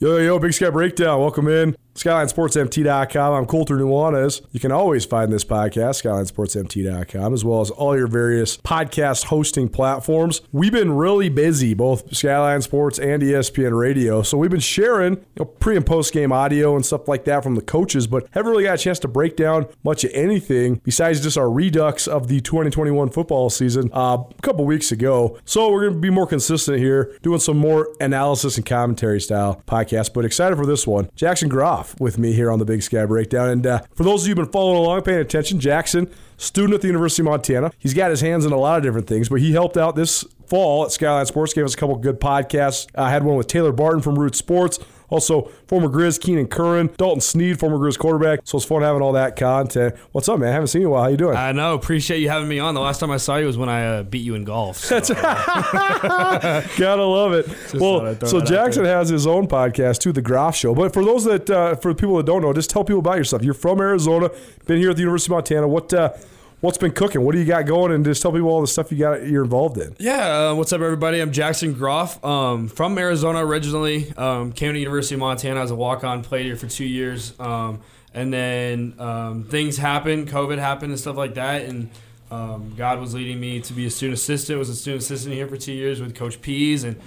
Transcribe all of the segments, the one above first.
Yo, yo, Big Sky Breakdown. Welcome in. SkylineSportsMT.com. I'm Colter Nuanez. You can always find this podcast, SkylineSportsMT.com, as well as all your various podcast hosting platforms. We've been really busy, both Skyline Sports and ESPN Radio. So we've been sharing you know, pre and post game audio and stuff like that from the coaches, but haven't really got a chance to break down much of anything besides just our redux of the 2021 football season uh, a couple weeks ago. So we're going to be more consistent here, doing some more analysis and commentary style podcast, but excited for this one. Jackson Groff with me here on the Big Sky Breakdown. And uh, for those of you who've been following along, paying attention, Jackson, student at the University of Montana. He's got his hands in a lot of different things, but he helped out this fall at Skyline Sports, gave us a couple good podcasts. I had one with Taylor Barton from Root Sports. Also, former Grizz Keenan Curran, Dalton Sneed, former Grizz quarterback. So it's fun having all that content. What's up, man? I haven't seen you in a while. How you doing? I know. Appreciate you having me on. The last time I saw you was when I uh, beat you in golf. So. Gotta love it. well, so Jackson has his own podcast too, The Groff Show. But for those that, uh, for the people that don't know, just tell people about yourself. You're from Arizona, been here at the University of Montana. What, uh, what's been cooking? What do you got going? And just tell people all the stuff you got you're involved in. Yeah, uh, what's up, everybody? I'm Jackson Groff. Um, from Arizona originally. Um, came to University of Montana as a walk-on. Played here for two years, um, and then um, things happened. COVID happened and stuff like that, and um, God was leading me to be a student assistant. Was a student assistant here for two years with Coach Pease, and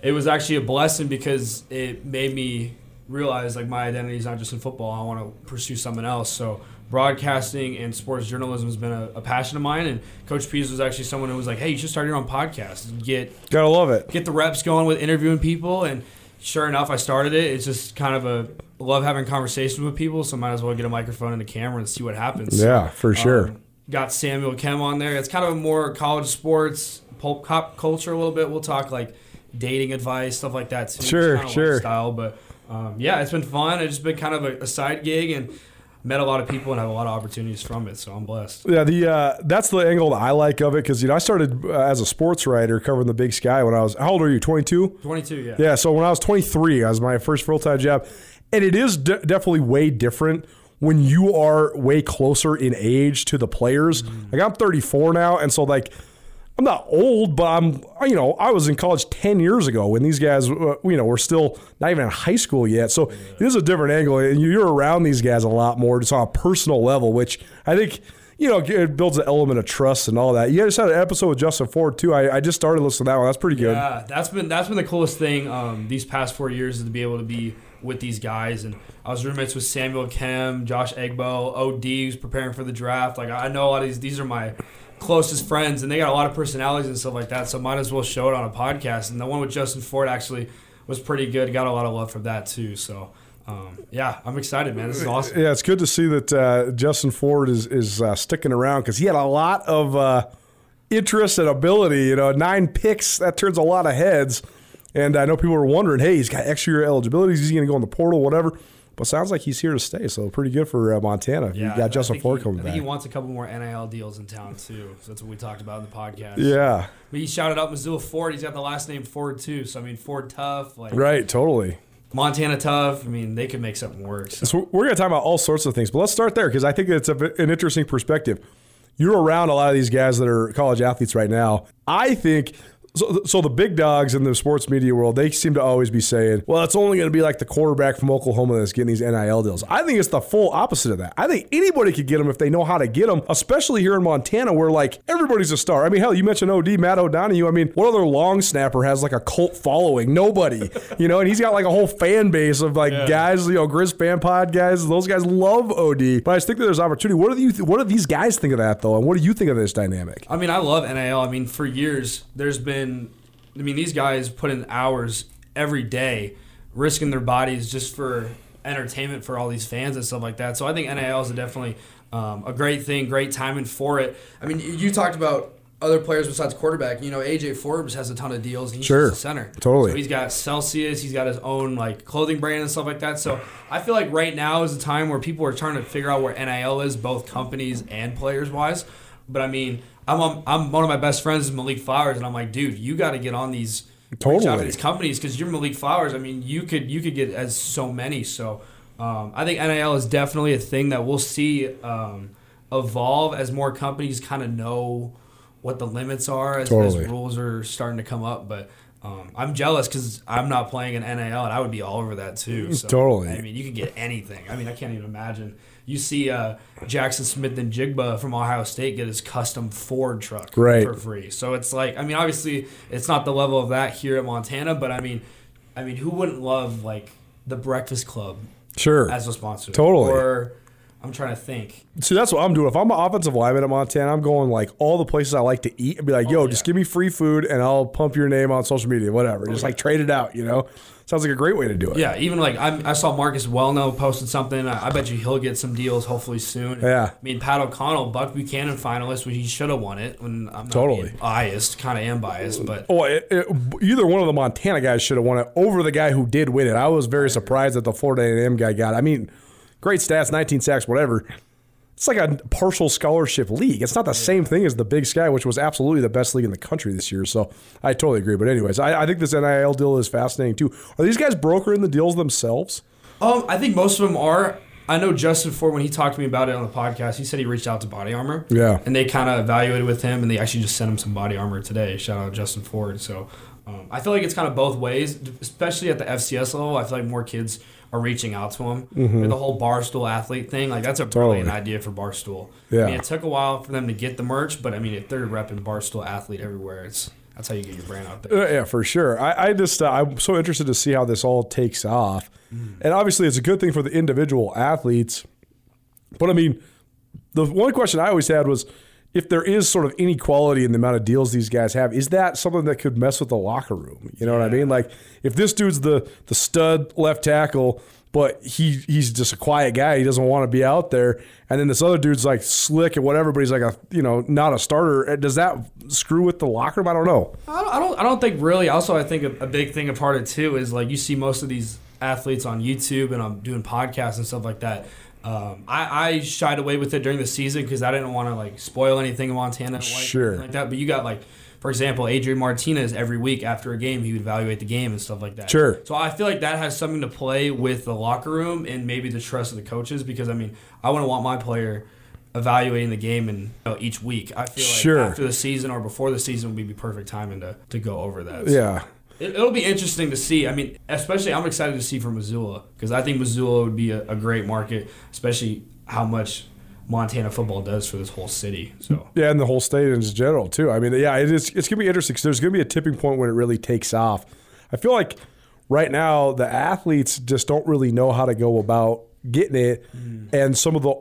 it was actually a blessing because it made me realize like my identity is not just in football. I want to pursue something else. So broadcasting and sports journalism has been a, a, passion of mine. And Coach Pease was actually someone who was like, "Hey, you should start your own podcast. Get gotta love it. Get the reps going with interviewing people." And sure enough, I started it. It's just kind of a love having conversations with people, so might as well get a microphone and a camera and see what happens. Yeah, for sure. Um, got Samuel Akem on there. It's kind of a more college sports pulp cop culture a little bit. We'll talk like dating advice, stuff like that too. Sure, sure. Style, but um, yeah, it's been fun. It's just been kind of a, a side gig and met a lot of people and have a lot of opportunities from it. So I'm blessed. Yeah, the uh, that's the angle that I like of it because you know I started uh, as a sports writer covering the Big Sky when I was how old are you? 22. 22. Yeah. Yeah. So when I was 23, I was my first full time job, and it is de- definitely way different when you are way closer in age to the players. Mm. Like I'm 34 now, and so like I'm not old, but I'm, you know, I was in college 10 years ago when these guys, uh, you know, were still not even in high school yet. So yeah. it is a different angle. And you're around these guys a lot more just on a personal level, which I think, you know, it builds an element of trust and all that. You just had an episode with Justin Ford too. I, I just started listening to that one. That's pretty good. Yeah, that's been that's been the coolest thing um, these past four years is to be able to be with these guys. And I was roommates with Samuel Akem, Josh Egbo, OD, who's preparing for the draft. Like I know a lot of these. These are my closest friends, and they got a lot of personalities and stuff like that. So might as well show it on a podcast. And the one with Justin Ford actually was pretty good. Got a lot of love from that too. So. Um, yeah, I'm excited, man. This is awesome. Yeah, it's good to see that uh, Justin Ford is is uh, sticking around because he had a lot of uh, interest and ability. You know, nine picks that turns a lot of heads. And I know people are wondering, hey, he's got extra year eligibility. Is he going to go in the portal, whatever? But sounds like he's here to stay, so pretty good for uh, Montana. Yeah, you got Justin Ford he, coming I think back. he wants a couple more NIL deals in town too. So that's what we talked about in the podcast. Yeah. But he shouted out Missoula Ford. He's got the last name Ford too. So I mean, Ford tough. Like right, totally. Montana tough. I mean, they could make something work. So, so we're going to talk about all sorts of things, but let's start there because I think it's a, an interesting perspective. You're around a lot of these guys that are college athletes right now. I think so, so the big dogs in the sports media world, they seem to always be saying, well, it's only going to be like the quarterback from Oklahoma that's getting these NIL deals. I think it's the full opposite of that. I think anybody could get them if they know how to get them, especially here in Montana where like everybody's a star. I mean, hell, you mentioned OD, Matt O'Donohue. I mean, what other long snapper has like a cult following? Nobody, you know, and he's got like a whole fan base of like yeah. guys, you know, Grizz fan pod guys. Those guys love OD. But I just think that there's opportunity. What do you, th- what do these guys think of that though? And what do you think of this dynamic? I mean, I love NIL. I mean, for years, there's been I mean, these guys put in hours every day, risking their bodies just for entertainment for all these fans and stuff like that. So I think NIL is definitely um, a great thing, great timing for it. I mean, you talked about other players besides quarterback. You know, AJ Forbes has a ton of deals. And he's sure, center. Totally. So he's got Celsius. He's got his own like clothing brand and stuff like that. So I feel like right now is a time where people are trying to figure out where NIL is, both companies and players wise. But I mean, I'm on, I'm one of my best friends is Malik Flowers, and I'm like, dude, you got to get on these totally these companies because you're Malik Flowers. I mean, you could you could get as so many. So um, I think NIL is definitely a thing that we'll see um, evolve as more companies kind of know what the limits are as, totally. as rules are starting to come up. But Um, I'm jealous because I'm not playing in NAL, and I would be all over that too. So, Totally. I mean, you can get anything. I mean, I can't even imagine. You see uh, Jaxon Smith-Njigba from Ohio State get his custom Ford truck Right. for free. So it's like, I mean, obviously, it's not the level of that here at Montana, but I mean, I mean, who wouldn't love like the Breakfast Club Sure. as a sponsor? Totally. Or I'm trying to think. See, that's what I'm doing. If I'm an offensive lineman at Montana, I'm going like all the places I like to eat and be like, oh, yo, Oh, just give me free food and I'll pump your name on social media, whatever. Just like trade it out, you know? Sounds like a great way to do it. Yeah, even like I, I saw Marcus Welnel posted something. I, I bet you he'll get some deals hopefully soon. Yeah. I mean, Pat O'Connell, Buck Buchanan finalist, which he should have won it. When I'm not Totally. biased, kind of am biased, but Oh, it, it, either one of the Montana guys should have won it over the guy who did win it. I was very surprised that the Florida A&M guy got. it. I mean, great stats, 19 sacks, whatever. It's like a partial scholarship league. It's not the same thing as the Big Sky, which was absolutely the best league in the country this year. So I totally agree. But anyways, I, I think this NIL deal is fascinating too. Are these guys brokering the deals themselves? um, I think most of them are. I know Justin Ford when he talked to me about it on the podcast. He said he reached out to Body Armor. Yeah. and they kind of evaluated with him, and they actually just sent him some body armor today. Shout out Justin Ford. So um, I feel like it's kind of both ways, especially at the FCS level. I feel like more kids are reaching out to him. With the whole barstool athlete thing, like that's a brilliant Totally. idea for Barstool. Yeah. I mean, it took a while for them to get the merch, but I mean, if they're repping Barstool athlete everywhere, it's that's how you get your brand out there. Uh, yeah, for sure. I, I just uh, I'm so interested to see how this all takes off, and obviously it's a good thing for the individual athletes. But I mean, the one question I always had was if there is sort of inequality in the amount of deals these guys have, is that something that could mess with the locker room? You know what I mean? Like if this dude's the the stud left tackle, but he he's just a quiet guy, he doesn't want to be out there, and then this other dude's like slick and whatever, but he's like a you know not a starter. Uh, Does that screw with the locker room? I don't know. I don't, I don't, think really. Also, I think a, a big thing a part of too is like you see most of these athletes on YouTube and I'm doing podcasts and stuff like that. Um, I, I shied away with it during the season because I didn't want to like spoil anything in Montana, like, Sure. like that. But you got like, for example, Adrian Martinez every week after a game he would evaluate the game and stuff like that. Sure. So I feel like that has something to play with the locker room and maybe the trust of the coaches because I mean I wouldn't want my player evaluating the game and you know, each week. I feel like Sure. after the season or before the season would be perfect timing to, to go over that. So Yeah. It, it'll be interesting to see. I mean, especially I'm excited to see for Missoula because I think Missoula would be a, a great market, especially how much Montana football does for this whole city. So Yeah, and the whole state in general too. I mean, yeah, it is. It's gonna be interesting because there's gonna be a tipping point when it really takes off. I feel like right now the athletes just don't really know how to go about getting it, mm. and some of the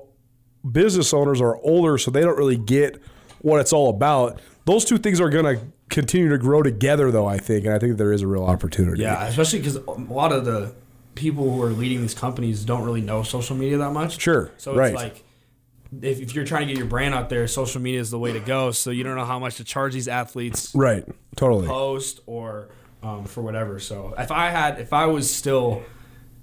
business owners are older, so they don't really get what it's all about. Those two things are gonna continue to grow together, though. I think, and I think there is a real opportunity. yeah, especially because a lot of the people who are leading these companies don't really know social media that much. Sure. So it's right. like if, if you're trying to get your brand out there, social media is the way to go. So you don't know how much to charge these athletes right. Totally. post or um, for whatever. So if I had, if I was still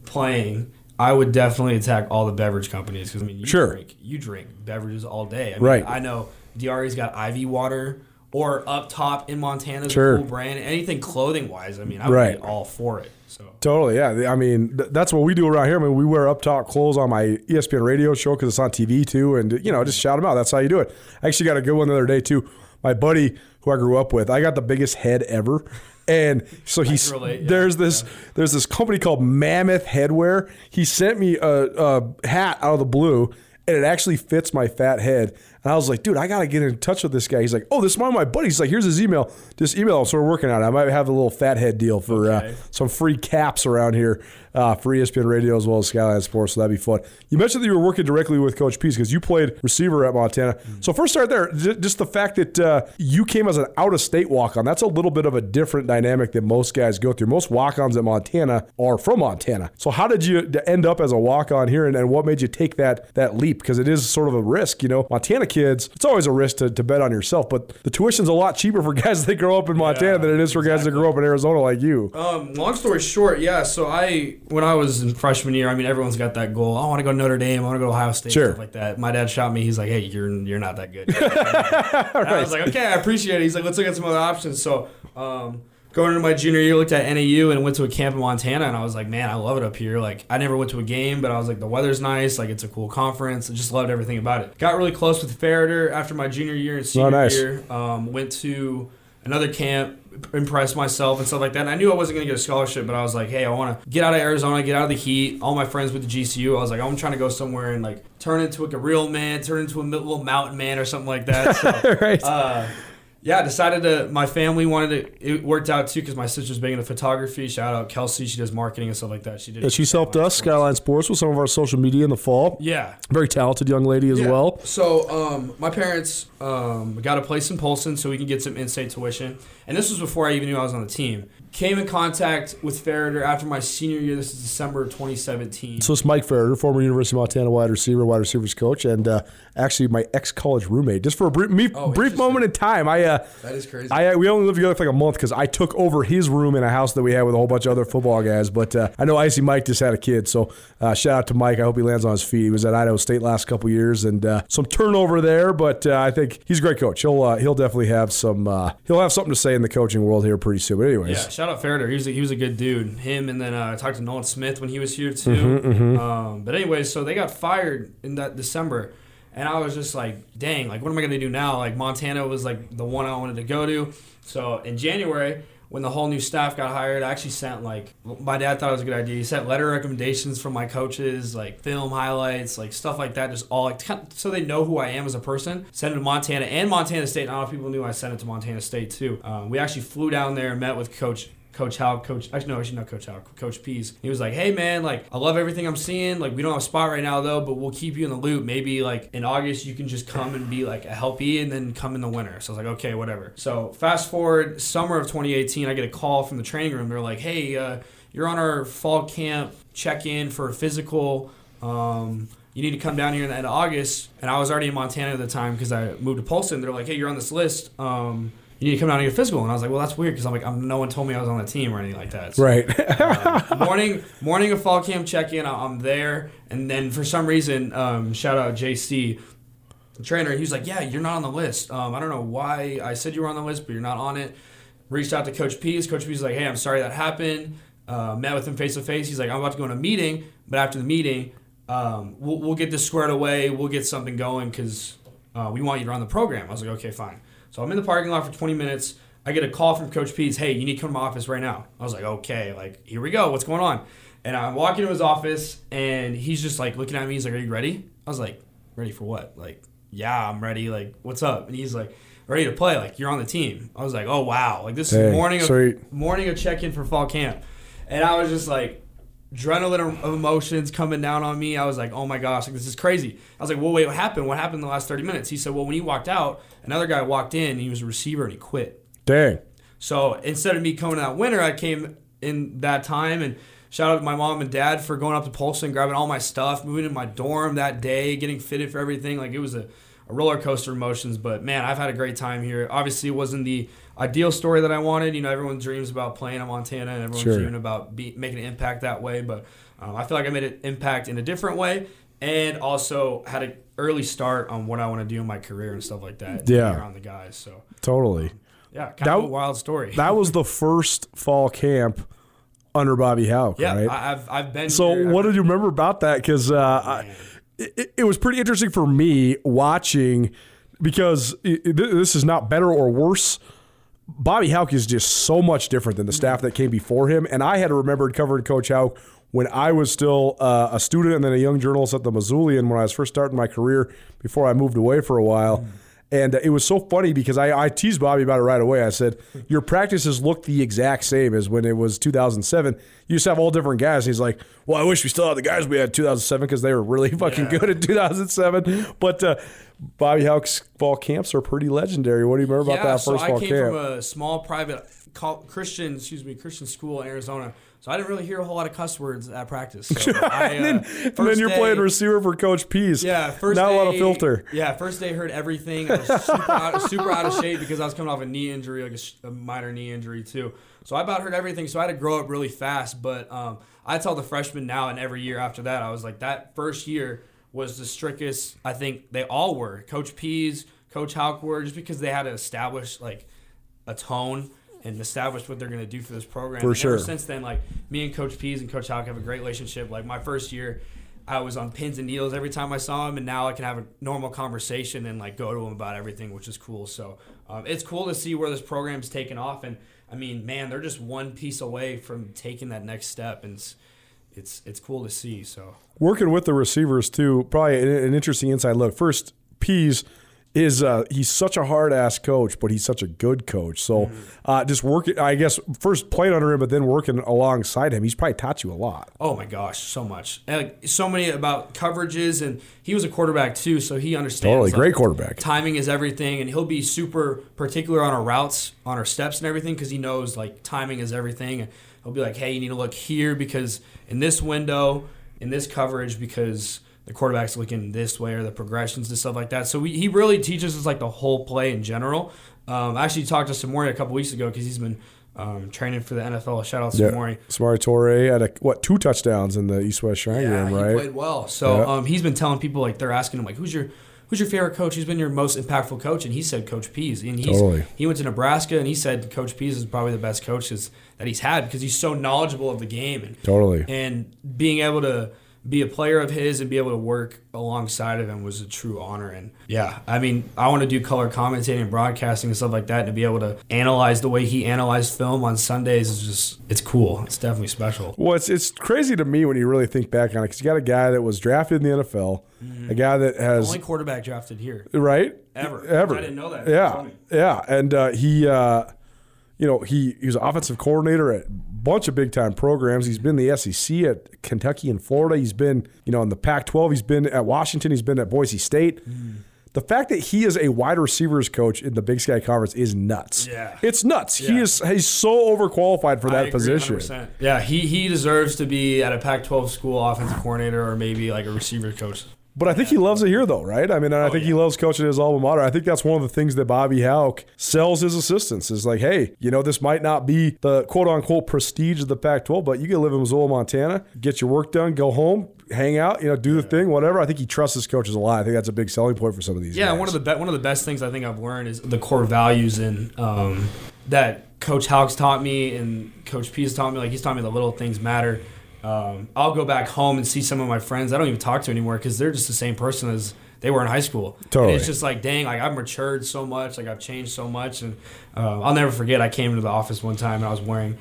playing, I would definitely attack all the beverage companies because I mean, you Sure. drink, you drink beverages all day. I mean, Right. I know DRE's got Ivy water or Up Top in Montana's Sure. cool brand. Anything clothing wise, I mean, I would Right. be all for it. So. Totally, yeah. I mean, th- that's what we do around here. I mean, we wear up top clothes on my ESPN radio show because it's on TV too, and you know, just shout them out. That's how you do it. I actually got a good one the other day too. My buddy who I grew up with, I got the biggest head ever, and so he's relate, yeah. there's this there's this company called Mammoth Headwear. He sent me a, a hat out of the blue, and it actually fits my fat head. And I was like, dude, I got to get in touch with this guy. He's like, oh, this is one of my buddies. He's like, here's his email. Just email him. So we're working on it. I might have a little fat head deal for Okay. uh, some free caps around here uh, for ESPN Radio as well as Skyline Sports. So that'd be fun. You mentioned that you were working directly with Coach Pease because you played receiver at Montana. So first start there. Just the fact that uh, you came as an out-of-state walk-on. That's a little bit of a different dynamic than most guys go through. Most walk-ons at Montana are from Montana. So how did you end up as a walk-on here, and, and what made you take that that leap? Because it is sort of a risk. You know, Montana kids. It's always a risk to, to bet on yourself, but the tuition's a lot cheaper for guys that grow up in Montana than it is for guys that grow up in Arizona like you. Um, long story short, yeah. So I, when I was in freshman year, I mean, everyone's got that goal. I want to go to Notre Dame. I want to go to Ohio State. Sure. Stuff like that. My dad shot me. He's like, "Hey, you're you're not that good." And I was like, "Okay, I appreciate it." He's like, "Let's look at some other options." So, um, going into my junior year, looked at NAU and went to a camp in Montana, and I was like, "Man, I love it up here." Like, I never went to a game, but I was like, "The weather's nice. Like, it's a cool conference." I just loved everything about it. Got really close with Ferriter after my junior year and senior Oh, nice. year. Um, went to another camp impress myself and stuff like that. And I knew I wasn't gonna get a scholarship, but I was like, hey, I want to get out of Arizona, get out of the heat. All my friends with the GCU, I was like, I'm trying to go somewhere and like turn into like a real man, turn into a little mountain man or something like that. So, right. uh, yeah, I decided to. My family wanted to. It worked out too because my sister's big into photography. Shout out Kelsey, she does marketing and stuff like that. She did. Yeah, she's helped us, Skyline Sports, with some of our social media in the fall. Yeah, Very talented young lady as Yeah. well. So um, my parents um, got a place in Polson so we can get some in-state tuition, and this was before I even knew I was on the team. Came in contact with Ferriter after my senior year. This is December of 2017. So it's Mike Ferriter, former University of Montana wide receiver, wide receivers coach, and uh, actually my ex-college roommate. Just for a brief, me, Oh, brief moment in time, I uh, that is crazy. I we only lived together for like a month because I took over his room in a house that we had with a whole bunch of other football guys. But uh, I know Icy Mike just had a kid, so uh, shout out to Mike. I hope he lands on his feet. He was at Idaho State last couple years, and uh, some turnover there, but uh, I think he's a great coach. He'll uh, he'll definitely have some uh, he'll have something to say in the coaching world here pretty soon. But anyways, Yeah, shout out Ferriter. He was a, he was a good dude. Him and then uh, I talked to Nolan Smith when he was here too. Mm-hmm, Um, but anyway, so they got fired in that December, and I was just like, dang, like what am I gonna do now? Like Montana was like the one I wanted to go to. So in January. When the whole new staff got hired, I actually sent like my dad thought it was a good idea. He sent letter recommendations from my coaches, like film highlights, like stuff like that, just all like so they know who I am as a person. Sent it to Montana and Montana State. Not a lot of people knew I sent it to Montana State too. Um, we actually flew down there and met with Coach Coach Hal, Coach actually no, actually not Coach Hal, Coach Pease. He was like, "Hey man, like I love everything I'm seeing. Like we don't have a spot right now though, but we'll keep you in the loop. Maybe like in August you can just come and be like a helpy, and then come in the winter." So I was like, "Okay, whatever." So fast forward summer of 2018, I get a call from the training room. They're like, "Hey, uh, you're on our fall camp check in for a physical." Um, you need to come down here in the end of August. And I was already in Montana at the time because I moved to Polson. They're like, hey, you're on this list. Um, you need to come down to your physical. And I was like, well, that's weird because I'm like, I'm, no one told me I was on the team or anything like that. So, right. uh, morning, morning of fall camp check in. I'm there, and then for some reason, um, shout out JC, the trainer. He was like, "Yeah, you're not on the list. Um, I don't know why I said you were on the list, but you're not on it." Reached out to Coach Pease. Coach Pease was like, "Hey, I'm sorry that happened." Uh, met with him face to face. He's like, "I'm about to go on a meeting, but after the meeting, um, we'll, we'll get this squared away. We'll get something going because uh, we want you to run the program." I was like, "Okay, fine." So I'm in the parking lot for 20 minutes. I get a call from Coach Pease. Hey, you need to come to my office right now. I was like, okay, like here we go. What's going on? And I walk into his office, and he's just like looking at me. He's like, "Are you ready?" I was like, "Ready for what?" Like, "Yeah, I'm ready." Like, "What's up?" And he's like, "Ready to play." Like, "You're on the team." I was like, "Oh wow!" Like this Dang, is morning of morning of check in for fall camp, and I was just like, adrenaline of emotions coming down on me. I was like, "Oh my gosh, like this is crazy." I was like, "Well, wait, what happened? What happened in the last 30 minutes?" He said, "Well, when he walked out, another guy walked in. He was a receiver, and he quit." Dang. So instead of me coming to that winter, I came in that time and shout out to my mom and dad for going up to Polson, grabbing all my stuff, moving in my dorm that day, getting fitted for everything. Like it was a, a roller coaster of emotions, but man, I've had a great time here. Obviously, it wasn't the ideal story that I wanted. You know, everyone dreams about playing in Montana and everyone's Sure. dreaming about be, making an impact that way, but um, I feel like I made an impact in a different way. And also had an early start on what I want to do in my career and stuff like that. Yeah. around the guys. So Totally. yeah, kind That- of a wild story. That was the first fall camp under Bobby Hauck, Yeah, right? I've I've been. So, here. what did you remember about that? Because uh, I- it, it was pretty interesting for me watching because it, this is not better or worse. Bobby Hauck is just so much different than the staff that came before him. And I had remembered covering Coach Hauck when I was still uh, a student and then a young journalist at the Missoulian when I was first starting my career before I moved away for a while. And it was so funny because I, I teased Bobby about it right away. I said, Your practices look the exact same as when it was 2007. You just have all different guys. He's like, Well, I wish we still had the guys we had in 2007 because they were really fucking Yeah. good in 2007. But uh, Bobby Hauck's fall camps are pretty legendary. What do you remember about yeah, that so first I came camp? from a small private Christian, excuse me, Christian school in Arizona. So I didn't really hear a whole lot of cuss words at practice. So I, and then, uh, and then you're day- playing receiver for Coach Pease. Yeah, first not day, a lot of filter. Yeah, first day heard everything. I was super out, super out of shape because I was coming off a knee injury, like a, sh- a minor knee injury too. So I about heard everything. So I had to grow up really fast. But um, I tell the freshmen now, and every year after that, I was like, that first year was the strictest. I think they all were. Coach Pease, Coach Hauck were, just because they had to establish like a tone and established what they're going to do for this program. For and sure. Ever since then, like me and Coach Pease and Coach Hauck have a great relationship. Like my first year, I was on pins and needles every time I saw him, and now I can have a normal conversation and like go to him about everything, which is cool. So um, it's cool to see where this program's taken off, and I mean, man, they're just one piece away from taking that next step, and it's it's, it's cool to see. So working with the receivers too, probably an, an interesting inside look. First, Pease is uh, he's such a hard ass coach, but he's such a good coach. So mm-hmm. uh, just working, I guess, first playing under him, but then working alongside him, he's probably taught you a lot. Oh my gosh, so much, like, so many about coverages, and he was a quarterback too, so he understands. Totally, great quarterback. Timing is everything, and he'll be super particular on our routes, on our steps, and everything because he knows like timing is everything. And he'll be like, "Hey, you need to look here because in this window, in this coverage, because." The quarterback's looking this way or the progressions and stuff like that. So we, he really teaches us like the whole play in general. Um, I actually talked to Samori a couple weeks ago because he's been um, training for the NFL. Shout out to yeah. Samori. Samori Toure had a, what two touchdowns in the East West Shrine yeah, game, right? He played well. So yeah. um, he's been telling people like they're asking him like, "Who's your who's your favorite coach? Who's been your most impactful coach?" And he said Coach Pease. And he's totally. he went to Nebraska and he said Coach Pease is probably the best coach that he's had because he's so knowledgeable of the game and totally and being able to be a player of his and be able to work alongside of him was a true honor. And yeah, I mean, I want to do color commentating and broadcasting and stuff like that. And to be able to analyze the way he analyzed film on Sundays is just, it's cool. It's definitely special. Well, it's, it's crazy to me when you really think back on it because you got a guy that was drafted in the NFL, mm-hmm. a guy that has. The only quarterback drafted here. Right? Ever. Ever. I didn't know that. Yeah. Yeah. And uh, he, uh, you know, he, he was offensive coordinator at bunch of big time programs. He's been the SEC at Kentucky and Florida. He's been, you know, in the Pac 12. He's been at Washington. He's been at Boise State. Mm. The fact that he is a wide receivers coach in the Big Sky Conference is nuts. Yeah. It's nuts. Yeah. He is he's so overqualified for that position. 100%. Yeah, he, he deserves to be at a Pac 12 school offensive coordinator or maybe like a receiver coach. But I think he loves it here, though, right? I mean, I oh, think yeah. he loves coaching his alma mater. I think that's one of the things that Bobby Hauck sells his assistants is like, hey, you know, this might not be the quote unquote prestige of the Pac 12, but you can live in Missoula, Montana, get your work done, go home, hang out, you know, do the thing, whatever. I think he trusts his coaches a lot. I think that's a big selling point for some of these. Yeah, guys. one of the be- one of the best things I think I've learned is the core values and um, that Coach Hauck's taught me and Coach Pease taught me. Like he's taught me the little things matter um, I'll go back home and see some of my friends I don't even talk to anymore because they're just the same person as they were in high school. Totally. And it's just like, dang, like I've matured so much, like I've changed so much, and uh, I'll never forget. I came into the office one time and I was wearing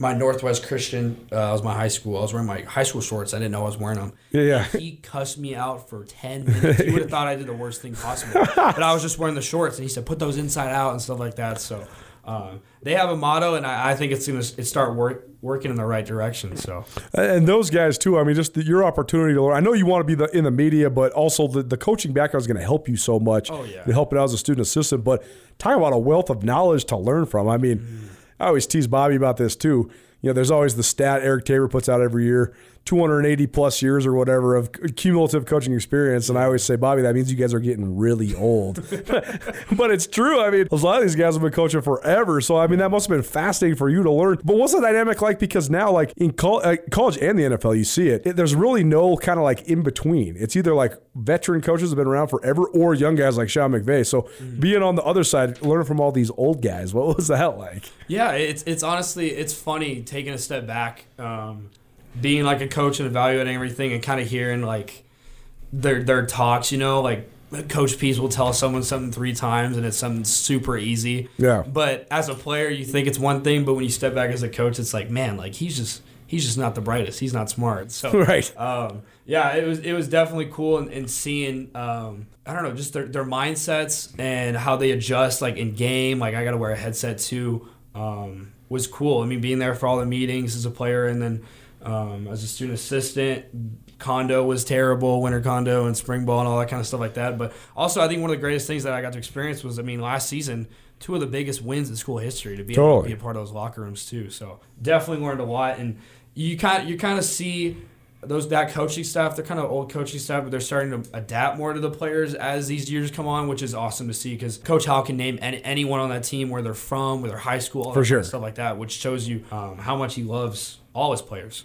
my Northwest Christian. Uh, was my high school. I was wearing my high school shorts. I didn't know I was wearing them. Yeah, yeah. He cussed me out for ten minutes. He would have thought I did the worst thing possible, but I was just wearing the shorts, and he said, "Put those inside out" and stuff like that. So uh, they have a motto, and I, I think it's going to start work, working in the right direction. So, and those guys too. I mean, just the, your opportunity to learn. I know you want to be the, in the media, but also the, the coaching background is going to help you so much. Oh yeah, to help it out as a student assistant. But talk about a wealth of knowledge to learn from. I mean, mm. I always tease Bobby about this too. You know, there's always the stat Eric Tabor puts out every year 280 plus years or whatever of cumulative coaching experience. And I always say, Bobby, that means you guys are getting really old. but it's true. I mean, a lot of these guys have been coaching forever. So, I mean, that must have been fascinating for you to learn. But what's the dynamic like? Because now, like in uh, college and the NFL, you see it, it there's really no kind of like in between. It's either like veteran coaches have been around forever or young guys like Sean McVay. So, mm-hmm. being on the other side, learning from all these old guys, what was that like? Yeah, it's, it's honestly, it's funny taking a step back. Um, being like a coach and evaluating everything and kind of hearing like their their talks, you know, like Coach Pease will tell someone something three times and it's something super easy. Yeah. But as a player, you think it's one thing, but when you step back as a coach, it's like, man, like he's just he's just not the brightest. He's not smart. So right. Um, yeah, it was it was definitely cool and, and seeing um, I don't know just their, their mindsets and how they adjust like in game. Like I got to wear a headset too. Um, was cool. I mean, being there for all the meetings as a player and then um, as a student assistant. Condo was terrible, winter condo and spring ball and all that kind of stuff like that. But also, I think one of the greatest things that I got to experience was, I mean, last season, two of the biggest wins in school history to be totally. able to be a part of those locker rooms too. So definitely learned a lot, and you kind you kind of see those that coaching staff. They're kind of old coaching staff, but they're starting to adapt more to the players as these years come on, which is awesome to see because Coach Hauck can name any, anyone on that team where they're from, where they're high school, for sure, stuff like that, which shows you um, how much he loves all his players.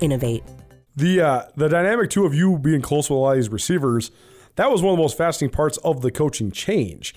innovate. The uh, the dynamic too of you being close with a lot of these receivers, that was one of the most fascinating parts of the coaching change.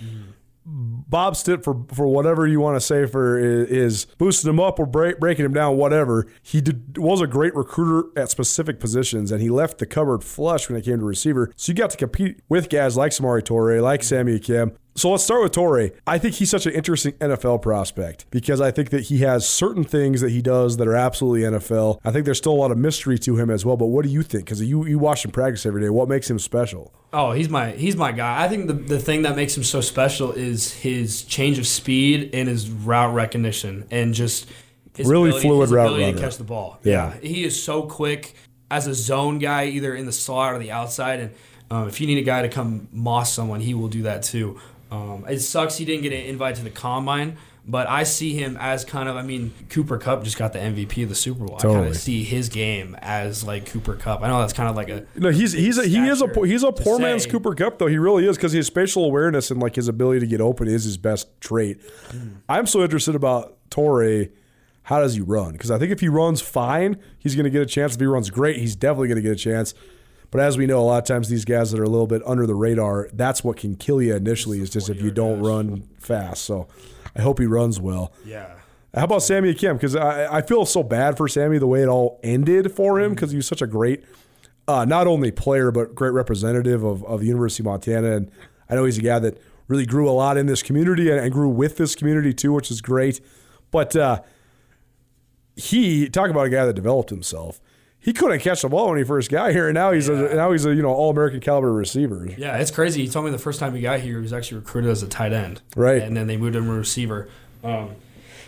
Bob Stitt, for for whatever you want to say, for is, is boosting him up or break, breaking him down, whatever. He did, was a great recruiter at specific positions, and he left the cupboard flush when it came to receiver. So you got to compete with guys like Samori Toure, like Sammy Akem, so let's start with Toure. I think he's such an interesting NFL prospect because I think that he has certain things that he does that are absolutely NFL. I think there's still a lot of mystery to him as well. But what do you think? Because you you watch him practice every day. What makes him special? Oh, he's my he's my guy. I think the the thing that makes him so special is his change of speed and his route recognition and just his Really ability, fluid route ability runner. to catch the ball. Yeah. he is so quick as a zone guy, either in the slot or the outside. And um, if you need a guy to come moss someone, he will do that too. Um, it sucks he didn't get an invite to the combine. But I see him as kind of, I mean, Cooper Kupp just got the MVP of the Super Bowl. I kind of see his game as like Cooper Kupp. I know that's kind of like a No, he's he's a, he is a he's a poor man's say. Cooper Kupp though. He really is because his spatial awareness and like his ability to get open is his best trait. I'm so interested about Toure. How does he run? Because I think if he runs fine, he's going to get a chance. If he runs great, he's definitely going to get a chance. But as we know, a lot of times these guys that are a little bit under the radar, that's what can kill you initially. Is just if you don't run fast. So I hope he runs well. yeah. How about Sammy Akem? Because I, I feel so bad for Sammy the way it all ended for him because he was such a great, uh, not only player but great representative of, of the University of Montana. And I know he's a guy that really grew a lot in this community and, and grew with this community too, which is great. But uh, he talk about a guy that developed himself. He couldn't catch the ball when he first got here, and now he's a now he's a you know all American caliber receiver. Yeah, it's crazy. He told me the first time he got here, he was actually recruited as a tight end. Right. And then they moved him to receiver. Um,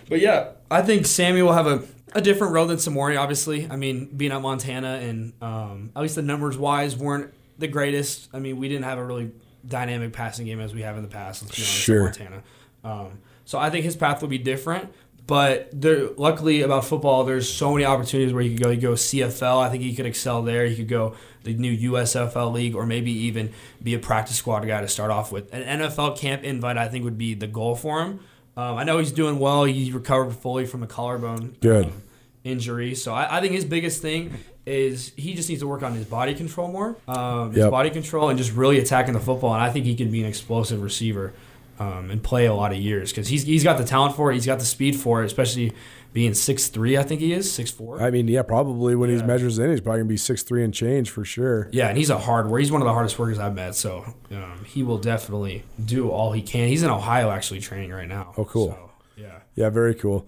but yeah, I think Sammy will have a, a different road than Samori, obviously. I mean, being at Montana and um, at least the numbers wise weren't the greatest. I mean, we didn't have a really dynamic passing game as we have in the past. Let's be honest, Sure. Montana. Um, so I think his path will be different. But there, luckily about football, there's so many opportunities where you could go. You go CFL. I think he could excel there. He could go the new USFL league, or maybe even be a practice squad guy to start off with. An NFL camp invite, I think, would be the goal for him. Um, I know he's doing well. He recovered fully from a collarbone Good. um, injury, so I, I think his biggest thing is he just needs to work on his body control more, um, his Yep. body control, and just really attacking the football. And I think he can be an explosive receiver um, and play a lot of years because he's he's got the talent for it. He's got the speed for it, especially being six three. I think he is six four. I mean, yeah, probably when he measures in, he's probably gonna be six three and change for sure. Yeah, and he's a hard worker. He's one of the hardest workers I've met. So um, he will definitely do all he can. He's in Ohio actually training right now. Oh, cool. So, yeah. Yeah, very cool.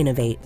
innovate.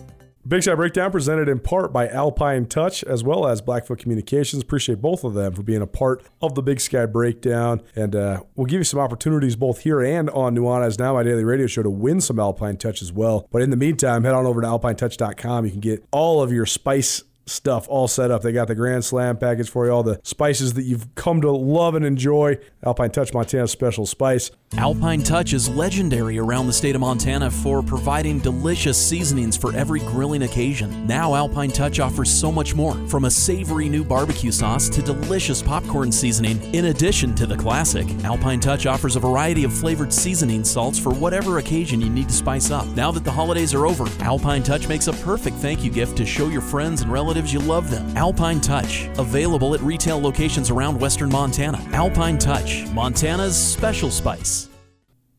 Big Sky Breakdown presented in part by Alpine Touch as well as Blackfoot Communications. Appreciate both of them for being a part of the Big Sky Breakdown. And uh, we'll give you some opportunities both here and on Nuanez Now, my daily radio show, to win some Alpine Touch as well. But in the meantime, head on over to alpinetouch.com. You can get all of your spice stuff all set up. They got the Grand Slam package for you, all the spices that you've come to love and enjoy. Alpine Touch Montana Special Spice. Alpine Touch is legendary around the state of Montana for providing delicious seasonings for every grilling occasion. Now, Alpine Touch offers so much more, from a savory new barbecue sauce to delicious popcorn seasoning. In addition to the classic, Alpine Touch offers a variety of flavored seasoning salts for whatever occasion you need to spice up. Now that the holidays are over, Alpine Touch makes a perfect thank you gift to show your friends and relatives you love them. Alpine Touch, available at retail locations around western Montana. Alpine Touch, Montana's special spice.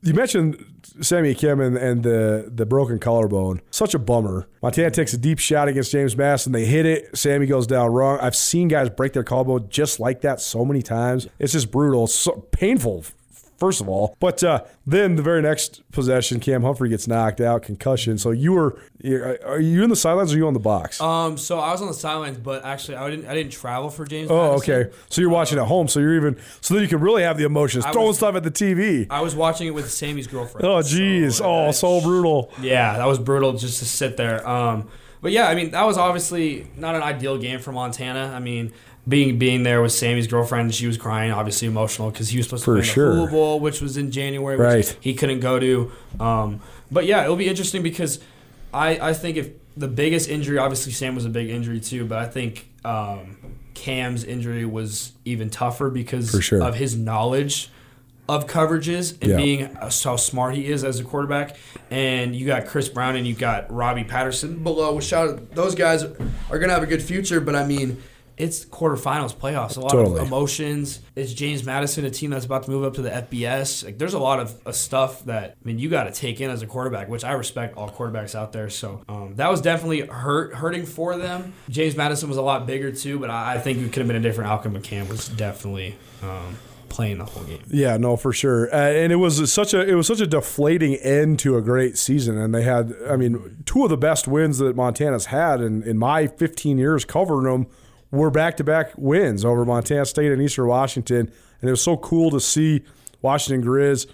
You mentioned Sammy Akem and, and the the broken collarbone. Such a bummer. Montana takes a deep shot against James Madison They hit it. Sammy goes down wrong. I've seen guys break their collarbone just like that so many times. It's just brutal. So painful first of all. But uh, then the very next possession, Cam Humphrey gets knocked out, concussion. So you were, are you in the sidelines or are you on the box? Um, so I was on the sidelines, but actually I didn't. I didn't travel for James. Oh, Madison. okay. So you're watching at home. So you're even. So then you can really have the emotions, I throwing was- stuff at the TV. I was watching it with Sammy's girlfriend. Oh, geez. So, oh, so brutal. Yeah, that was brutal just to sit there. Um, but yeah, I mean, that was obviously not an ideal game for Montana. I mean, being being there with Sammy's girlfriend, she was crying, obviously emotional because he was supposed to For play sure. the Hula Bowl, which was in January, which Right. he couldn't go to. Um, but yeah, it'll be interesting because I, I think if the biggest injury, obviously Sam was a big injury too, but I think um, Cam's injury was even tougher because sure. of his knowledge of coverages and Yeah. being uh, how smart he is as a quarterback. And you got Chris Brown and you got Robbie Patterson below. Shout out, those guys are going to have a good future, but I mean, it's quarterfinals, playoffs, a lot Totally. of emotions. It's James Madison, a team that's about to move up to the FBS. Like, there's a lot of uh, stuff that I mean you got to take in as a quarterback, which I respect all quarterbacks out there. So um, that was definitely hurt hurting for them. James Madison was a lot bigger too, but I, I think it could have been a different outcome. But Cam was definitely um, playing the whole game. Yeah, no, for sure. Uh, and it was such a it was such a deflating end to a great season. And they had, I mean, two of the best wins that Montana's had in, in my 15 years covering them were back to back wins over Montana State and Eastern Washington. And it was so cool to see Washington Grizz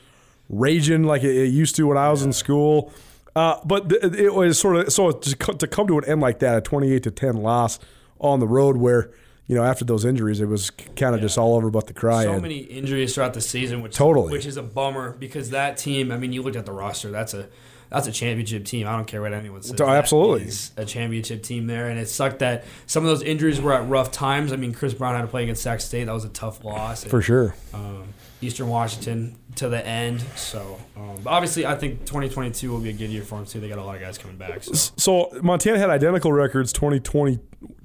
raging like it, used to when I was in school. Uh, but th- it was sort of so to co- to come to an end like that, a 28 to 10 loss on the road, where you know after those injuries, it was kind of just all over but the cry. so many injuries throughout the season, which Totally. which is a bummer because that team. I mean, you looked at the roster. That's a that's a championship team. I don't care what anyone says. Absolutely. A championship team there, and it sucked that some of those injuries were at rough times. I mean, Chris Brown had to play against Sac State. That was a tough loss. for sure. Um, Eastern Washington to the end. So, um, obviously, I think 2022 will be a good year for them too. They got a lot of guys coming back. So. So Montana had identical records 2020,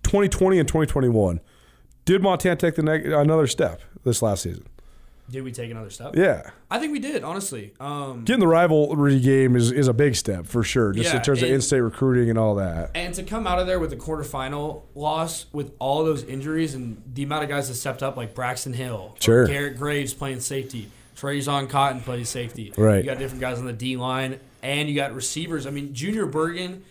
2020 and 2021. Did Montana take the neg- another step this last season? Did we take another step? Yeah. I think we did. Honestly, um, Getting the rivalry game is, is a big step for sure, just Yeah, in terms of in-state recruiting and all that. And to come out of there with a quarterfinal loss with all those injuries and the amount of guys that stepped up, like Braxton Hill, Sure. Garrett Graves playing safety, Trayvon Cotton plays safety. Right. You got different guys on the D line, and you got receivers. I mean, Junior Bergen,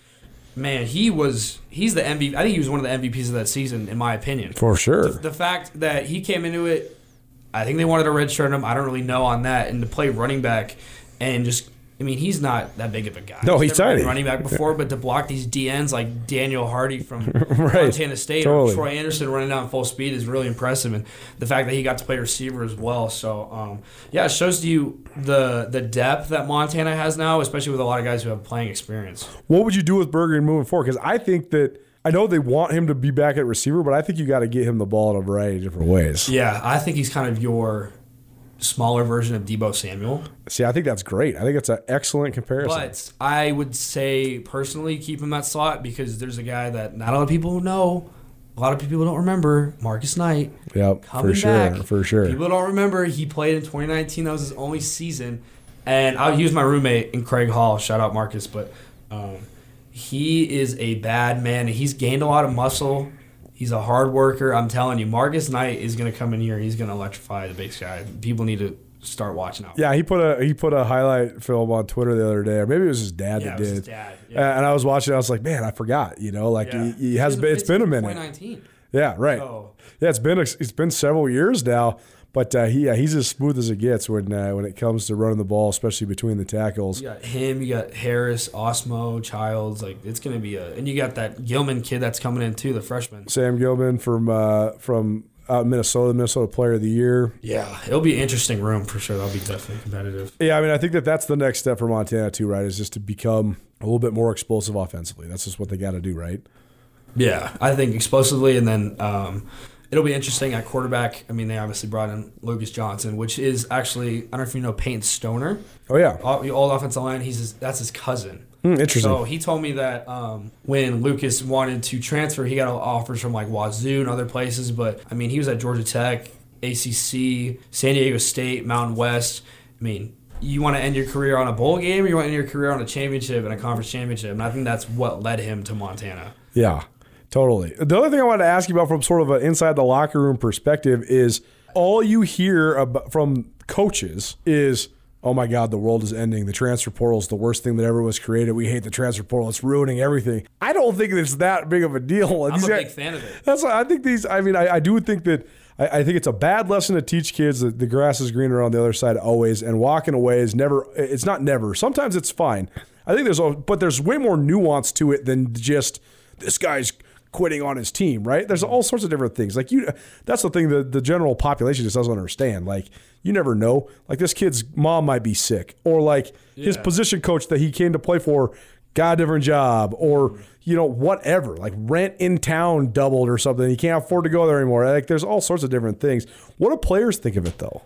man, he was he's the MVP. I think he was one of the MVPs of that season, in my opinion. For sure. The fact that he came into it, I think they wanted to redshirt him. I don't really know on that, and to play running back and just. I mean, he's not that big of a guy. No, he's been tiny. Running back before, but to block these DNs like Daniel Hardy from Right. Montana State Totally. or Troy Andersen running down full speed is really impressive, and the fact that he got to play receiver as well. So, um, yeah, it shows you the the depth that Montana has now, especially with a lot of guys who have playing experience. What would you do with Bergen moving forward? Because I think that I know they want him to be back at receiver, but I think you got to get him the ball in a variety of different ways. Yeah, I think he's kind of your smaller version of Deebo Samuel. See, I think that's great. I think it's an excellent comparison. But I would say personally keep him at slot because there's a guy that not a lot of people know, a lot of people don't remember, Marcus Knight. yep, for sure, back. for sure. People don't remember he played in 2019. That was his only season, and I'll use my roommate in Craig Hall. Shout out Marcus, but um, he is a bad man. He's gained a lot of muscle. He's a hard worker. I'm telling you, Marcus Knight is going to come in here. He's going to electrify the big sky. People need to start watching out. Yeah, he put a he put a highlight film on Twitter the other day, or maybe it was his dad Yeah, that did. his dad. Yeah. And I was watching, I was like, man, I forgot. You know, like Yeah. he, he has been, it's been a minute. 2019. Yeah, right. So- Yeah, it's been it's been several years now, but uh, he yeah, he's as smooth as it gets when uh, when it comes to running the ball, especially between the tackles. You got him, you got Harris, Ostmo, Childs. Like it's gonna be a, and you got that Gilman kid that's coming in too, the freshman. Sam Gilman from uh, from out in Minnesota, Minnesota Player of the Year. Yeah, it'll be an interesting room for sure. That'll be definitely competitive. Yeah, I mean, I think that that's the next step for Montana too, right? Is just to become a little bit more explosive offensively. That's just what they got to do, right? Yeah, I think explosively, and then um, it'll be interesting at quarterback. I mean, they obviously brought in Lucas Johnson, which is actually I don't know if you know Peyton Stoner, Oh yeah, all, old offensive line. He's his, that's his cousin. Hmm, interesting. So he told me that um, when Lucas wanted to transfer, he got offers from like Wazoo and other places. But I mean, he was at Georgia Tech, ACC, San Diego State, Mountain West. I mean, you want to end your career on a bowl game or you want to end your career on a championship and a conference championship. And I think that's what led him to Montana. Yeah, totally. The other thing I wanted to ask you about from sort of an inside the locker room perspective is all you hear about, from coaches is, oh my God, the world is ending. The transfer portal is the worst thing that ever was created. We hate the transfer portal. It's ruining everything. I don't think it's that big of a deal. I'm These a guys- big fan of it. That's I think these. I mean, I, I do think that. I, I think it's a bad lesson to teach kids that the grass is greener on the other side always, and walking away is never. It's not never. Sometimes it's fine. I think there's, a, but there's way more nuance to it than just this guy's quitting on his team, right? There's all sorts of different things. Like you, that's the thing that the general population just doesn't understand. Like you never know. Like this kid's mom might be sick, or like his position coach that he came to play for got a different job, or you know whatever. Like rent in town doubled or something. He can't afford to go there anymore. Like there's all sorts of different things. What do players think of it though?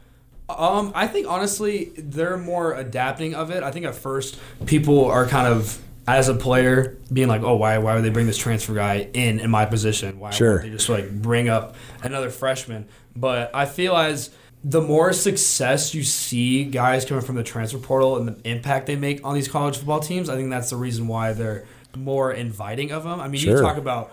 Um, I think honestly they're more adapting of it. I think at first people are kind of as a player being like, oh, why why would they bring this transfer guy in in my position? Why Sure. won't they just like bring up another freshman? But I feel as the more success you see guys coming from the transfer portal and the impact they make on these college football teams, I think that's the reason why they're more inviting of them. I mean, Sure. you talk about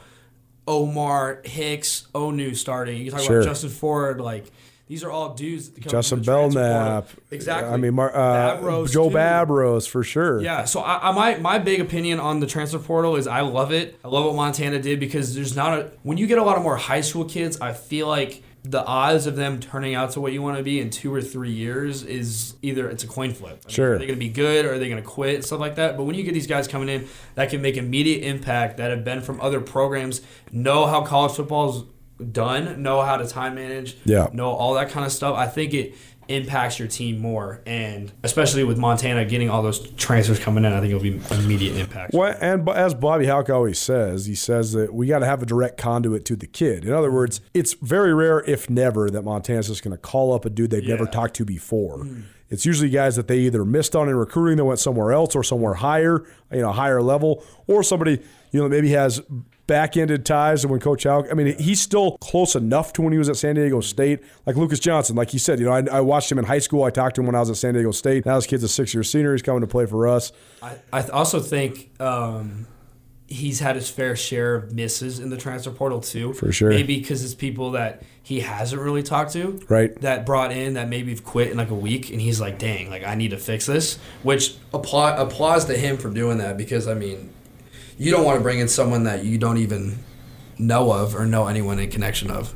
Omar Hicks, Onu starting. You talk Sure. about Justin Ford, like. These are all dudes. that come Justin from the transfer portal. Belknap, Exactly. I mean, Mar- uh, Babros, Joe too. Babros for sure. Yeah, so I, I my my big opinion on the transfer portal is I love it. I love what Montana did because there's not a when you get a lot of more high school kids, I feel like the odds of them turning out to what you want to be in two or three years is either it's a coin flip. I mean, Sure. are they going to be good or are they going to quit and stuff like that? But when you get these guys coming in that can make immediate impact, that have been from other programs, know how college football's done, know how to time manage, Yeah. know all that kind of stuff. I think it impacts your team more, and especially with Montana getting all those transfers coming in, I think it'll be immediate impact. Well, and as Bobby Hauck always says, he says that we got to have a direct conduit to the kid. In other words, it's very rare, if never, that Montana's just going to call up a dude they've never talked to before. Mm. It's usually guys that they either missed on in recruiting, that went somewhere else, or somewhere higher, you know, higher level, or somebody you know maybe has back-ended ties. And when Coach Hauck, I mean, he's still close enough to when he was at San Diego State, like Lucas Johnson. Like he said, you know, I, I watched him in high school. I talked to him when I was at San Diego State. Now this kid's a six-year senior. He's coming to play for us. I, I also think um, he's had his fair share of misses in the transfer portal too. For sure. Maybe because it's people that he hasn't really talked to. Right. That brought in that maybe have quit in like a week, and he's like, "Dang, like I need to fix this." Which applaud applause to him for doing that because I mean, you don't want to bring in someone that you don't even know of or know anyone in connection of.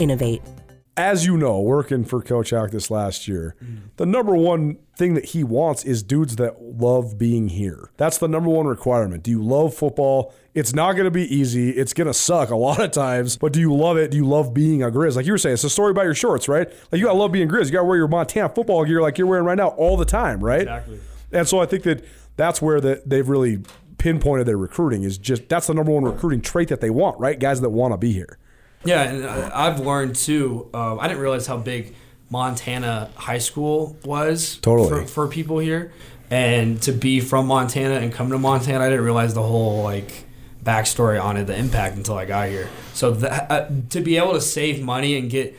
innovate. as you know, working for Coach Hauck this last year, the number one thing that he wants is dudes that love being here. That's the number one requirement. Do you love football? It's not going to be easy. It's going to suck a lot of times, but do you love it? Do you love being a Grizz? Like you were saying, it's a story about your shorts, right? Like you got to love being Grizz. You got to wear your Montana football gear like you're wearing right now all the time, right? Exactly. And so I think that that's where the, they've really pinpointed their recruiting is just that's the number one recruiting trait that they want, right? Guys that want to be here. Yeah, and I- I've learned too. Um, I didn't realize how big Montana high school was Totally. for, for people here, and to be from Montana and come to Montana, I didn't realize the whole like backstory on it, the impact until I got here. So that, uh, to be able to save money and get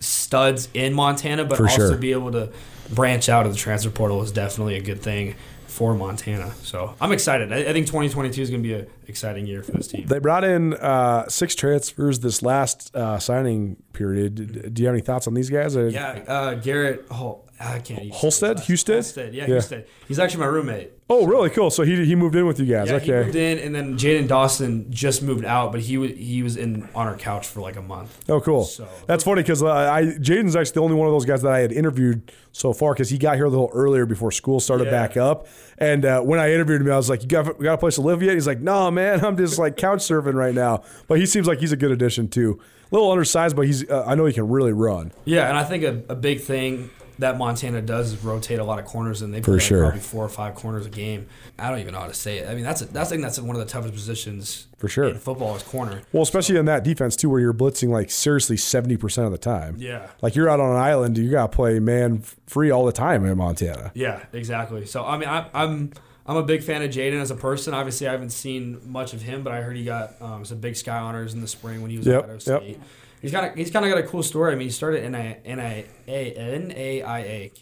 studs in Montana, but For also sure. be able to branch out of the transfer portal is definitely a good thing for Montana. So I'm excited. I, I think 2022 is going to be an exciting year for this team. They brought in uh, six transfers this last uh, signing period. Do you have any thoughts on these guys? Yeah, uh, Garrett. Hol- I can't. even Holstead? last- Holstead. Yeah, Yeah. Husted. He's actually my roommate. Oh, really? Cool. So he, he moved in with you guys. Yeah, he okay. moved in, and then Jaden Dawson just moved out, but he was he was in on our couch for like a month. Oh, cool. So- That's funny because uh, I Jaden's actually the only one of those guys that I had interviewed so far because he got here a little earlier before school started Yeah. back up. And uh, when I interviewed him, I was like, "You got, got a place to live yet?" He's like, "No, man, I'm just like couch surfing right now." But he seems like he's a good addition too. A little undersized, but he's uh, I know he can really run. Yeah, and I think a, a big thing that Montana does is rotate a lot of corners, and they For play sure. probably four or five corners a game. I don't even know how to say it. I mean, that's a, that's I think that's one of the toughest positions For sure. in football is corner. Well, especially in that defense too, where you're blitzing like seriously seventy percent of the time. Yeah. Like you're out on an island, you got to play man free all the time in Montana. Yeah, exactly. So I mean, I, I'm I'm a big fan of Jaden as a person. Obviously, I haven't seen much of him, but I heard he got um, some big sky honors in the spring when he was Yep, at Idaho yep. He's got a, he's kind of got a cool story. I mean, he started in a in a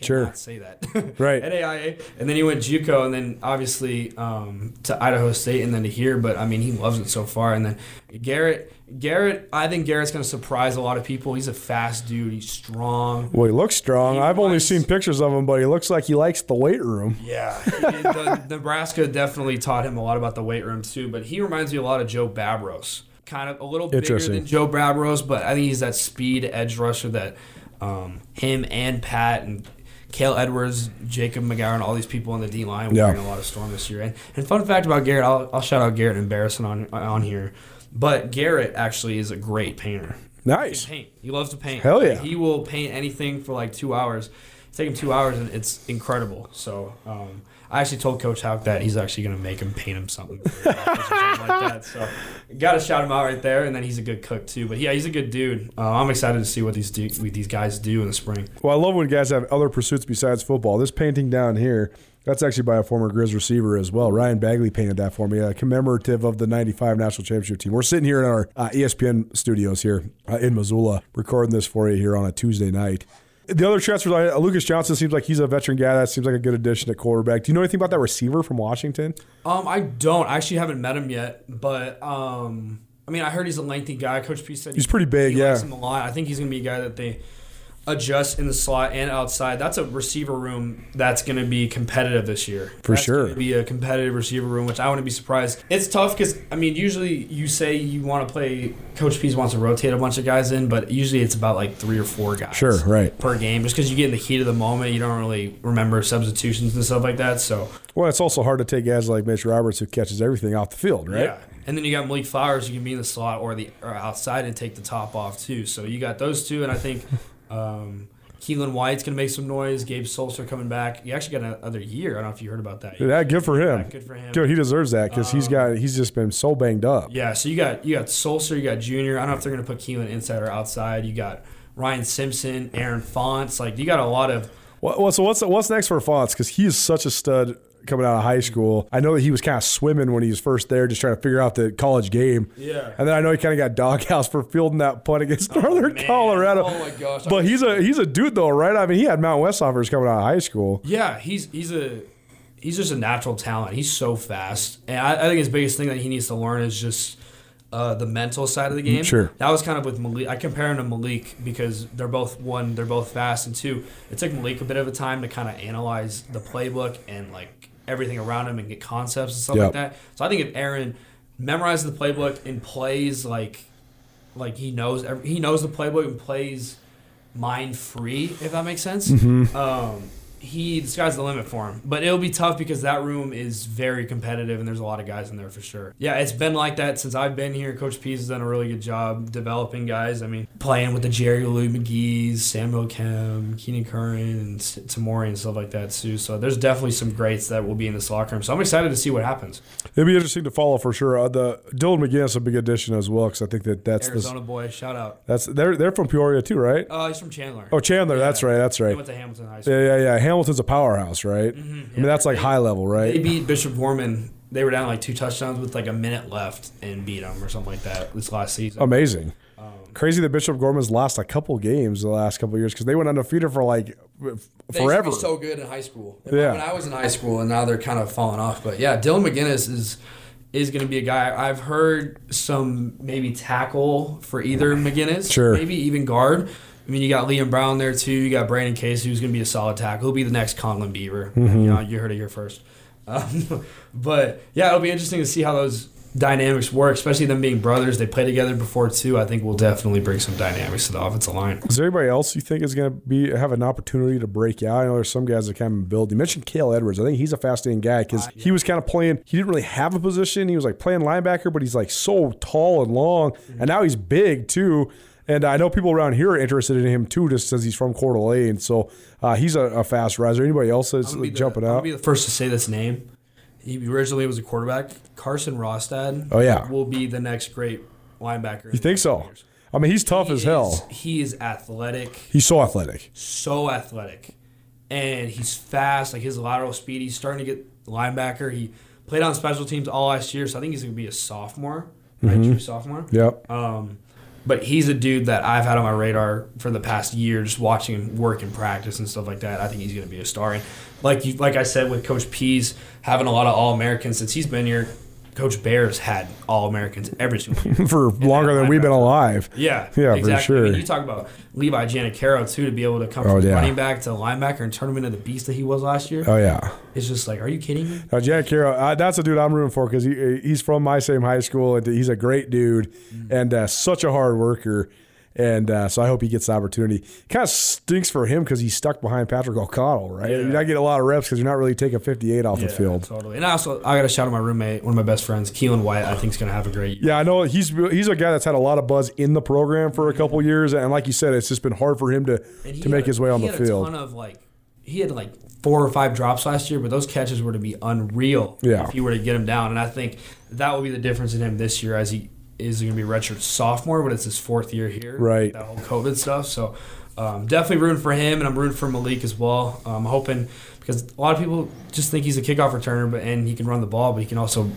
Sure. say that. Right. NAIA, and then he went JUCO, and then obviously um, to Idaho State, and then to here. But I mean, he loves it so far. And then Garrett, Garrett, I think Garrett's going to surprise a lot of people. He's a fast dude. He's strong. Well, he looks strong. He I've only seen pictures of him, but he looks like he likes the weight room. Yeah, the, Nebraska definitely taught him a lot about the weight room too. But he reminds me a lot of Joe Babros, kind of a little bigger than Joe Babros, but I think he's that speed edge rusher that um, him and Pat and Cale Edwards, Jacob McGowan, all these people on the D line were Yeah. in a lot of storm this year. And, and fun fact about Garrett, I'll, I'll shout out Garrett and embarrass on on here, but Garrett actually is a great painter Nice. paint. He loves to paint. Hell yeah. He will paint anything for like two hours. It's him two hours and it's incredible. So um, I actually told Coach Hauck that he's actually going to make him paint him something, for office or something like that. So got to shout him out right there. And then he's a good cook too. But yeah, he's a good dude. Uh, I'm excited to see what these do, what these guys do in the spring. Well, I love when guys have other pursuits besides football. This painting down here, that's actually by a former Grizz receiver as well. Ryan Bagley painted that for me, uh, commemorative of the 95 national championship team. We're sitting here in our uh, ESPN studios here uh, in Missoula, recording this for you here on a Tuesday night. The other transfers, uh, Lucas Johnson seems like he's a veteran guy. That seems like a good addition at quarterback. Do you know anything about that receiver from Washington? Um, I don't. I actually haven't met him yet, but um, I mean, I heard he's a lengthy guy. Coach P said He's pretty big, he likes yeah. him a lot. I think he's gonna be a guy that they adjust in the slot and outside. That's a receiver room that's gonna be competitive this year. For That's sure. be a competitive receiver room, which I wouldn't be surprised. It's tough because I mean, usually you say you want to play. Coach P wants to rotate a bunch of guys in, but usually it's about like three or four guys. Sure, right. Per game, just because you get in the heat of the moment, you don't really remember substitutions and stuff like that. So Well, it's also hard to take guys like Mitch Roberts who catches everything off the field, right? Yeah. And then you got Malik Flowers, you can be in the slot or the or outside and take the top off too. So you got those two, and I think um, Keelan White's gonna make some noise. Gabe Sulser coming back. You actually got another year. I don't know if you heard about that. Yeah, good for him. Yeah, good for him. Good, he deserves that because he's got he's just been so banged up. Yeah, so you got you got Sulser, you got Junior. I don't know if they're gonna put Keelan inside or outside. You got Ryan Simpson, Aaron Fonts. Like you got a lot of what- so what's what's next for Fonts? Because he is such a stud coming out of high school. I know that he was kind of swimming when he was first there, just trying to figure out the college game. Yeah. And then I know he kind of got doghouse for fielding that punt against Northern man. Colorado. Oh, my gosh. But he's a he's a dude though, right? I mean, he had Mount West offers coming out of high school. Yeah, he's he's a he's just a natural talent. He's so fast, and I, I think his biggest thing that he needs to learn is just uh, the mental side of the game. Sure. that was kind of with Malik. I compare him to Malik because they're both one, they're both fast, and two, it took Malik a bit of a time to kind of analyze the playbook and like everything around him and get concepts and stuff Yep. like that. So I think if Aaron memorizes the playbook and plays like like he knows he knows the playbook and plays mind free, if that makes sense. Um, he the sky's the limit for him, but it'll be tough because that room is very competitive and there's a lot of guys in there for sure. Yeah, it's been like that since I've been here. Coach Pease has done a really good job developing guys. I mean, playing with the Jerry Louie-McGee's, Samuel Akem, Keenan Curran, and Samori and stuff like that too. So there's definitely some greats that will be in this locker room. So I'm excited to see what happens. It'll be interesting to follow for sure. Uh, the Dylan McGinnis a big addition as well because I think that that's Arizona the, boy, shout out. that's they're they're from Peoria too, right? Uh, he's from Chandler. Oh, Chandler, that's right, that's He right. went to Hamilton High School. Yeah, yeah, yeah. Hamilton's a powerhouse, right? I mean, that's like high level, right? They beat Bishop Gorman. They were down like two touchdowns with like a minute left and beat them or something like that this last season. Amazing. Um, Crazy that Bishop Gorman's lost a couple games the last couple years because they went undefeated for like forever. used to be so good in high school. Yeah. When I was in high school, and now they're kind of falling off. But yeah, Dylan McGinnis is is going to be a guy. I've heard some maybe tackle for either McGinnis, Sure. maybe even guard. I mean, you got Liam Brown there too. You got Brandon Case, who's going to be a solid tackle. He'll be the next Conlon Beaver. Mm-hmm. You know, you heard it here first. Um, but yeah, it'll be interesting to see how those dynamics work, especially them being brothers. They played together before too. I think will definitely bring some dynamics to the offensive line. Is there anybody else you think is going to be have an opportunity to break out? I know there's some guys that kind of build. You mentioned Cale Edwards. I think he's a fascinating guy because he was kind of playing. He didn't really have a position. He was like playing linebacker, but he's like so tall and long, and now he's big too. And I know people around here are interested in him too, just because he's from Coeur d'Alene. So uh, he's a, a, fast riser. Anybody else that's the, jumping out? I'll be the first to say this name. He originally was a quarterback. Carson Rostad. Oh yeah, will be the next great linebacker. You think so? Years. I mean, he's tough he as is, hell. He is athletic. He's so athletic. So athletic, and he's fast. Like his lateral speed. He's starting to get linebacker. He played on special teams all last year, so I think he's going to be a sophomore, right? Mm-hmm. True sophomore. Yep. Um, but he's a dude that I've had on my radar for the past year, just watching him work in practice and stuff like that. I think he's going to be a star. And like you, like I said, with Coach Pease having a lot of All Americans since he's been here, Coach Pease had All Americans every single year for longer than we've been alive. Yeah, yeah, exactly. for sure. I mean, you talk about Levi Janacaro too to be able to come oh, from yeah. running back to linebacker and turn him into the beast that he was last year. Oh yeah, it's just like, are you kidding me? Uh, Janacaro, uh, that's a dude I'm rooting for because he he's from my same high school and he's a great dude mm-hmm. and uh, such a hard worker. And uh, so I hope he gets the opportunity. Kind of stinks for him because he's stuck behind Patrick O'Connell, right? Yeah. You're not getting a lot of reps because you're not really taking 58 off yeah, the field. Totally. And also, I got to shout out my roommate, one of my best friends, Keelan White. I think is going to have a great year. Yeah, I know he's he's a guy that's had a lot of buzz in the program for a couple years, and like you said, it's just been hard for him to to make his way on the field. A ton of like he had like four or five drops last year, but those catches were to be unreal yeah. if you were to get him down. And I think that will be the difference in him this year as he is going to be redshirt sophomore, but it's his fourth year here. Right. That whole COVID stuff. So um, definitely rooting for him, and I'm rooting for Malik as well. I'm hoping because a lot of people just think he's a kickoff returner, but and he can run the ball, but he can also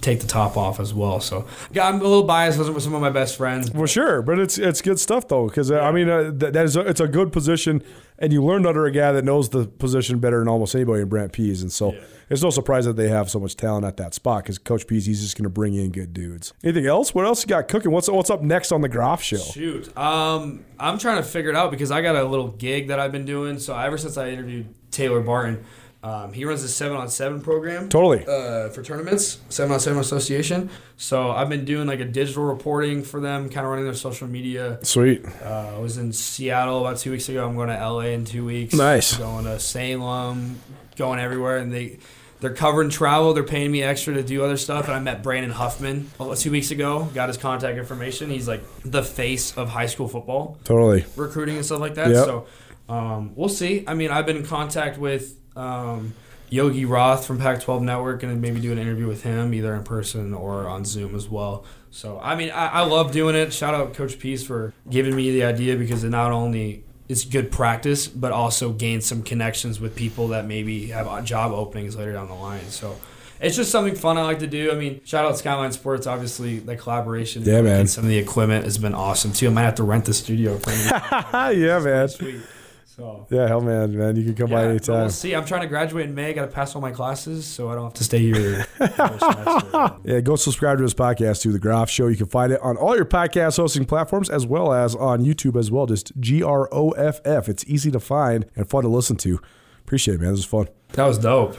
take the top off as well. So yeah, I'm a little biased with some of my best friends. Well, sure, but it's it's good stuff though, because uh, I mean uh, that, that is a, it's a good position, and you learned under a guy that knows the position better than almost anybody in Brent Pease, and so. Yeah it's no surprise that they have so much talent at that spot because Coach Pease, he's just going to bring in good dudes. Anything else? What else you got cooking? What's what's up next on the Groff Show? Shoot, um, I'm trying to figure it out because I got a little gig that I've been doing. So ever since I interviewed Taylor Barton, um, he runs a seven on seven program. Totally. Uh, for tournaments, seven on seven association. So I've been doing like a digital reporting for them, kind of running their social media. Sweet. Uh, I was in Seattle about two weeks ago. I'm going to LA in two weeks. Nice. Going to Salem, going everywhere, and they they're covering travel. They're paying me extra to do other stuff. And I met Brandon Huffman two weeks ago. Got his contact information. He's like the face of high school football. Totally. Recruiting and stuff like that. Yep. So um, we'll see. I mean, I've been in contact with um, Yogi Roth from Pac-12 Network, and maybe do an interview with him either in person or on Zoom as well. So I mean, I, I love doing it. Shout out Coach Pease for giving me the idea because it not only is good practice, but also gain some connections with people that maybe have job openings later down the line. So it's just something fun I like to do. I mean, shout out Skyline Sports, obviously the collaboration. Yeah, man. And some of the equipment has been awesome too. I might have to rent the studio for you. yeah, man. Sweet. So yeah, hell man, man, you can come yeah, by anytime. We'll see. I'm trying to graduate in May. Got to pass all my classes, so I don't have to stay here. yeah, go subscribe to his podcast to the Groff Show. You can find it on all your podcast hosting platforms as well as on YouTube as well. Just G R O F F. It's easy to find and fun to listen to. Appreciate it, man. This was fun. That was dope.